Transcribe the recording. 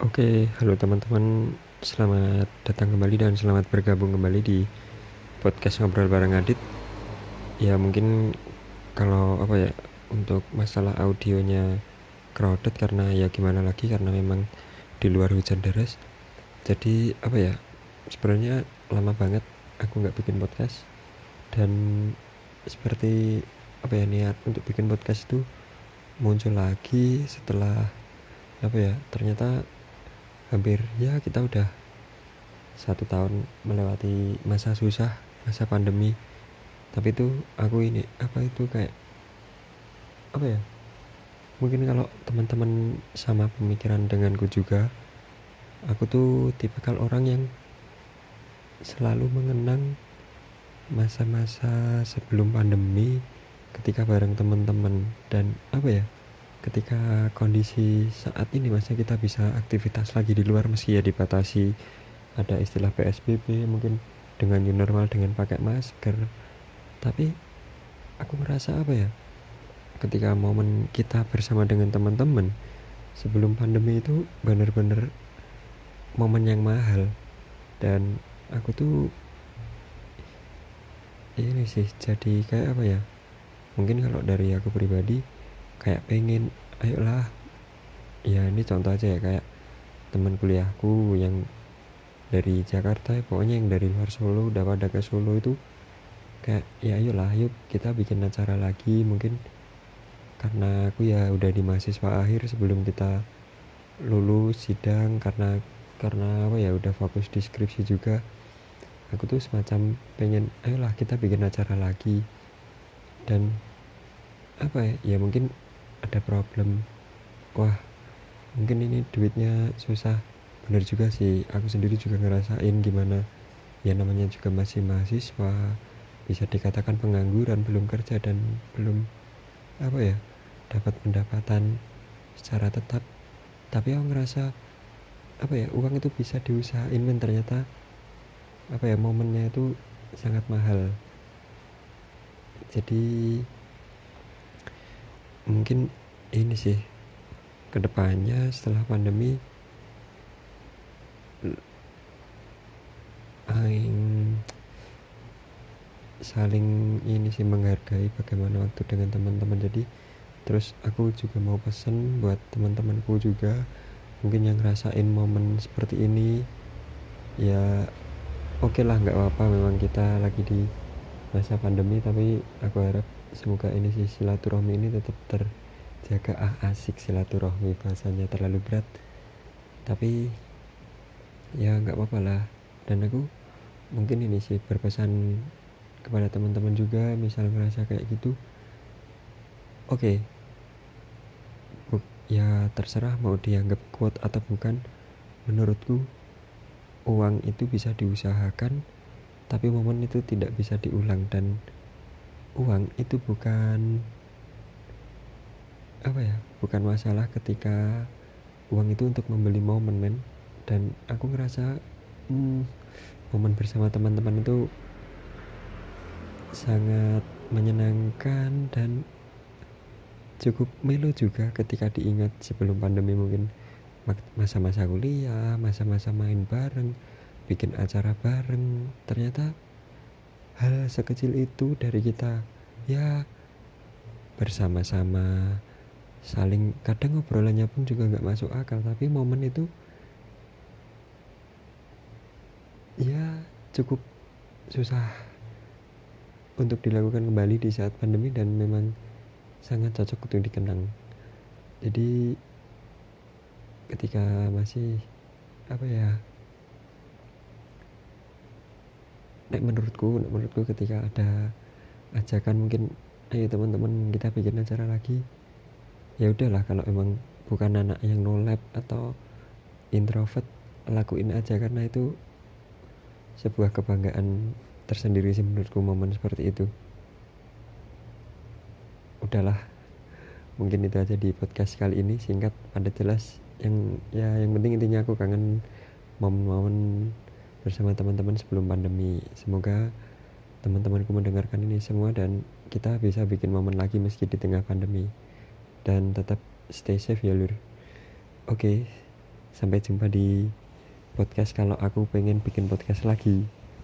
Oke, halo teman-teman. Selamat datang kembali dan selamat bergabung kembali di podcast ngobrol bareng Adit. Ya mungkin kalau apa ya untuk masalah audionya crowded karena ya gimana lagi karena memang di luar hujan deras. Jadi apa ya sebenarnya lama banget aku nggak bikin podcast dan seperti apa ya niat untuk bikin podcast itu muncul lagi setelah apa ya ternyata hampir ya kita udah satu tahun melewati masa susah masa pandemi. Tapi itu aku ini apa itu kayak apa ya? Mungkin kalau teman-teman sama pemikiran denganku juga aku tuh tipikal orang yang selalu mengenang masa-masa sebelum pandemi ketika bareng teman-teman dan apa ya ketika kondisi saat ini masih kita bisa aktivitas lagi di luar meski ya dibatasi. Ada istilah PSBB mungkin dengan new normal dengan pakai masker. Tapi aku merasa apa ya? Ketika momen kita bersama dengan teman-teman sebelum pandemi itu benar-benar momen yang mahal. Dan aku tuh ini sih jadi kayak apa ya? Mungkin kalau dari aku pribadi kayak pengen ayolah. Ya ini contoh aja ya kayak teman kuliahku yang dari Jakarta ya, pokoknya yang dari luar Solo udah pada ke Solo itu kayak ya ayolah yuk kita bikin acara lagi. Mungkin karena aku ya udah di mahasiswa akhir sebelum kita lulus sidang karena karena apa ya udah fokus di skripsi juga. Aku tuh semacam pengen ayolah kita bikin acara lagi. Dan apa ya ya mungkin ada problem. Wah mungkin ini duitnya susah. Bener juga sih aku sendiri juga ngerasain gimana ya namanya juga masih mahasiswa bisa dikatakan pengangguran belum kerja dan belum apa ya dapat pendapatan secara tetap. Tapi aku ngerasa apa ya uang itu bisa diusahain men. Ternyata apa ya momennya itu sangat mahal. Jadi mungkin ini sih ke depannya setelah pandemi aing saling ini sih menghargai bagaimana waktu dengan teman-teman. Jadi terus aku juga mau pesen buat teman-temanku juga mungkin yang ngerasain momen seperti ini ya oke okay lah nggak apa-apa. Memang kita lagi di masa pandemi tapi aku harap semoga ini sih silaturahmi ini tetap terjaga ah asik silaturahmi bahasanya terlalu berat. Tapi ya nggak apa-apa lah. Dan aku mungkin ini sih berpesan kepada teman-teman juga misal ngerasa kayak gitu. Oke. Okay, ya terserah mau dianggap kuat atau bukan. Menurutku uang itu bisa diusahakan tapi momen itu tidak bisa diulang. Dan uang itu bukan apa ya? Bukan masalah ketika uang itu untuk membeli momen men. Dan aku ngerasa hmm, momen bersama teman-teman itu sangat menyenangkan dan cukup melo juga ketika diingat sebelum pandemi mungkin. Masa-masa kuliah, masa-masa main bareng, bikin acara bareng. Ternyata hal sekecil itu dari kita ya bersama-sama saling kadang ngobrolannya pun juga nggak masuk akal tapi momen itu ya cukup susah untuk dilakukan kembali di saat pandemi dan memang sangat cocok untuk dikenang. Jadi ketika masih apa ya nek menurutku nek menurutku ketika ada ajakan mungkin ayo teman-teman kita bikin acara lagi ya udahlah kalau emang bukan anak yang no lab atau introvert lakuin aja karena itu sebuah kebanggaan tersendiri sih menurutku momen seperti itu. Udahlah mungkin itu aja di podcast kali ini. Singkat padat jelas. Yang ya yang penting intinya aku kangen momen-momen bersama teman-teman sebelum pandemi. Semoga teman-temanku mendengarkan ini semua dan kita bisa bikin momen lagi meski di tengah pandemi dan tetap stay safe ya lur. Oke sampai jumpa di podcast kalau aku pengen bikin podcast lagi